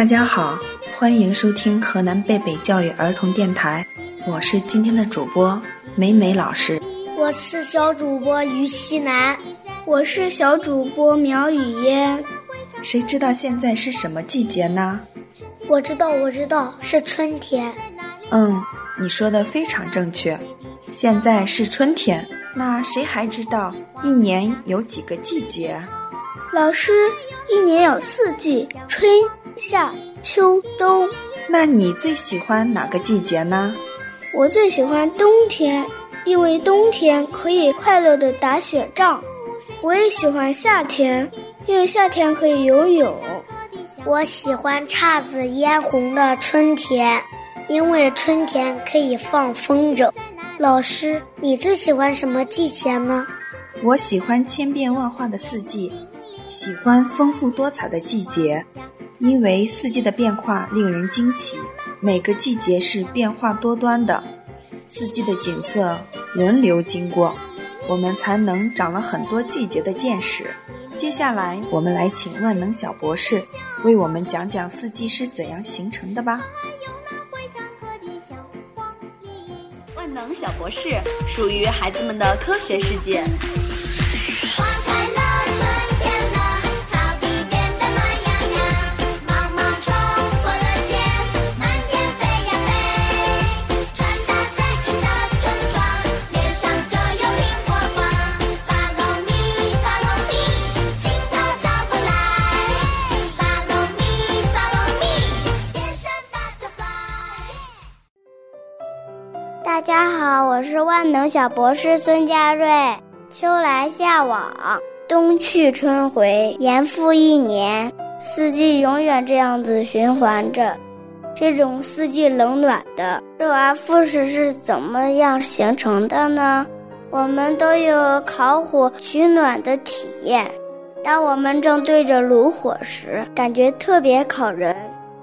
大家好，欢迎收听河南贝贝教育儿童电台，我是今天的主播美美老师。我是小主播于西南，我是小主播苗雨嫣。谁知道现在是什么季节呢？我知道，我知道，是春天。嗯，你说的非常正确。现在是春天，那谁还知道一年有几个季节？老师，一年有四季：春夏秋冬。那你最喜欢哪个季节呢？我最喜欢冬天，因为冬天可以快乐的打雪仗。我也喜欢夏天，因为夏天可以游泳。我喜欢姹紫嫣红的春天，因为春天可以放风筝。老师，你最喜欢什么季节呢？我喜欢千变万化的四季。喜欢丰富多彩的季节，因为四季的变化令人惊奇。每个季节是变化多端的，四季的景色轮流经过，我们才能长了很多季节的见识。接下来，我们来请万能小博士为我们讲讲四季是怎样形成的吧。万能小博士属于孩子们的科学世界。大家好，我是万能小博士孙佳瑞。秋来夏往，冬去春回，年复一年，四季永远这样子循环着。这种四季冷暖的周而复始是怎么样形成的呢？我们都有烤火取暖的体验。当我们正对着炉火时，感觉特别烤人；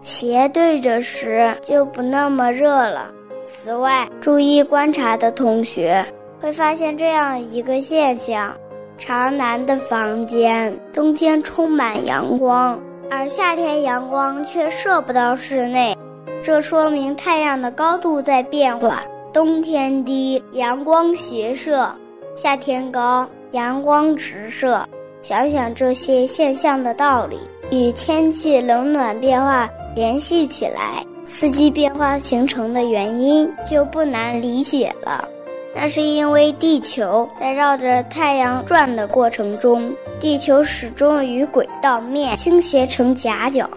斜对着时，就不那么热了。此外，注意观察的同学会发现这样一个现象：朝南的房间冬天充满阳光，而夏天阳光却射不到室内。这说明太阳的高度在变化，冬天低，阳光斜射；夏天高，阳光直射。想想这些现象的道理，与天气冷暖变化联系起来。四季变化形成的原因就不难理解了，那是因为地球在绕着太阳转的过程中，地球始终与轨道面倾斜成夹角。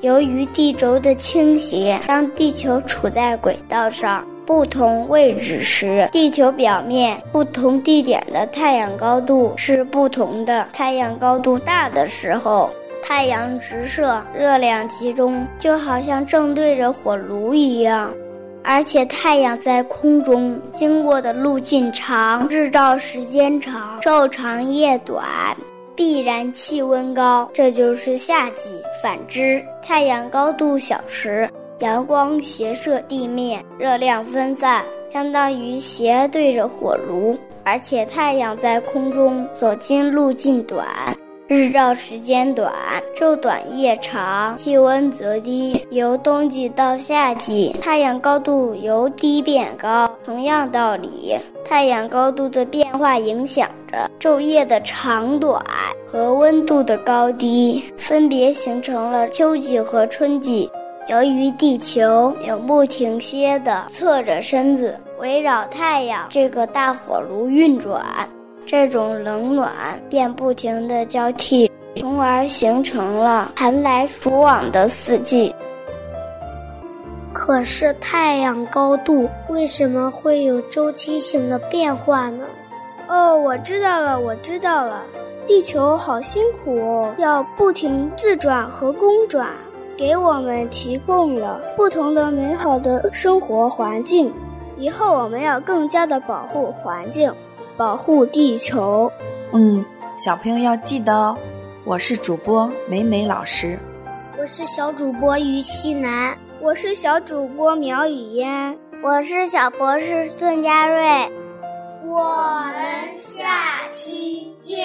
由于地轴的倾斜，当地球处在轨道上不同位置时，地球表面不同地点的太阳高度是不同的。太阳高度大的时候。太阳直射，热量集中，就好像正对着火炉一样。而且太阳在空中经过的路径长，日照时间长，昼长夜短，必然气温高，这就是夏季。反之，太阳高度小时，阳光斜射地面，热量分散，相当于斜对着火炉。而且太阳在空中所经路径短。日照时间短，昼短夜长，气温则低。由冬季到夏季，太阳高度由低变高。同样道理，太阳高度的变化影响着昼夜的长短和温度的高低，分别形成了秋季和春季。由于地球永不停歇地侧着身子围绕太阳这个大火炉运转。这种冷暖便不停地交替，从而形成了寒来暑往的四季。可是太阳高度为什么会有周期性的变化呢？哦，我知道了，我知道了。地球好辛苦哦，要不停自转和公转，给我们提供了不同的美好的生活环境。以后我们要更加的保护环境。保护地球，嗯，小朋友要记得哦。我是主播美美老师，我是小主播于西南，我是小主播苗雨嫣，我是小博士孙佳瑞。我们下期见。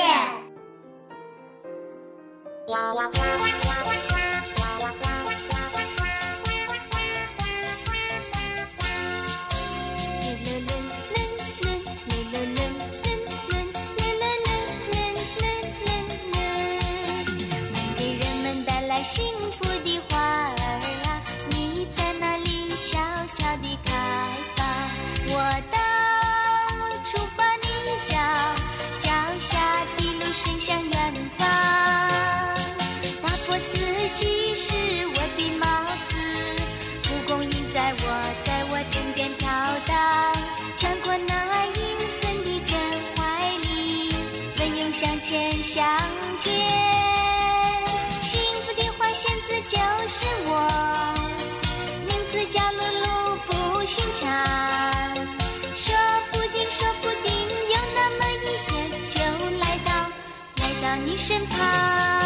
幸福的花儿啊，你在哪里悄悄地开放？我到处把你找，脚下的路伸向远方。打破四季是我的帽子，蒲公英在我在我枕边飘荡，穿过那阴森的阵怀里，奋勇向前向小鹿鹿不寻常。说不定，说不定有那么一天就来到，来到你身旁。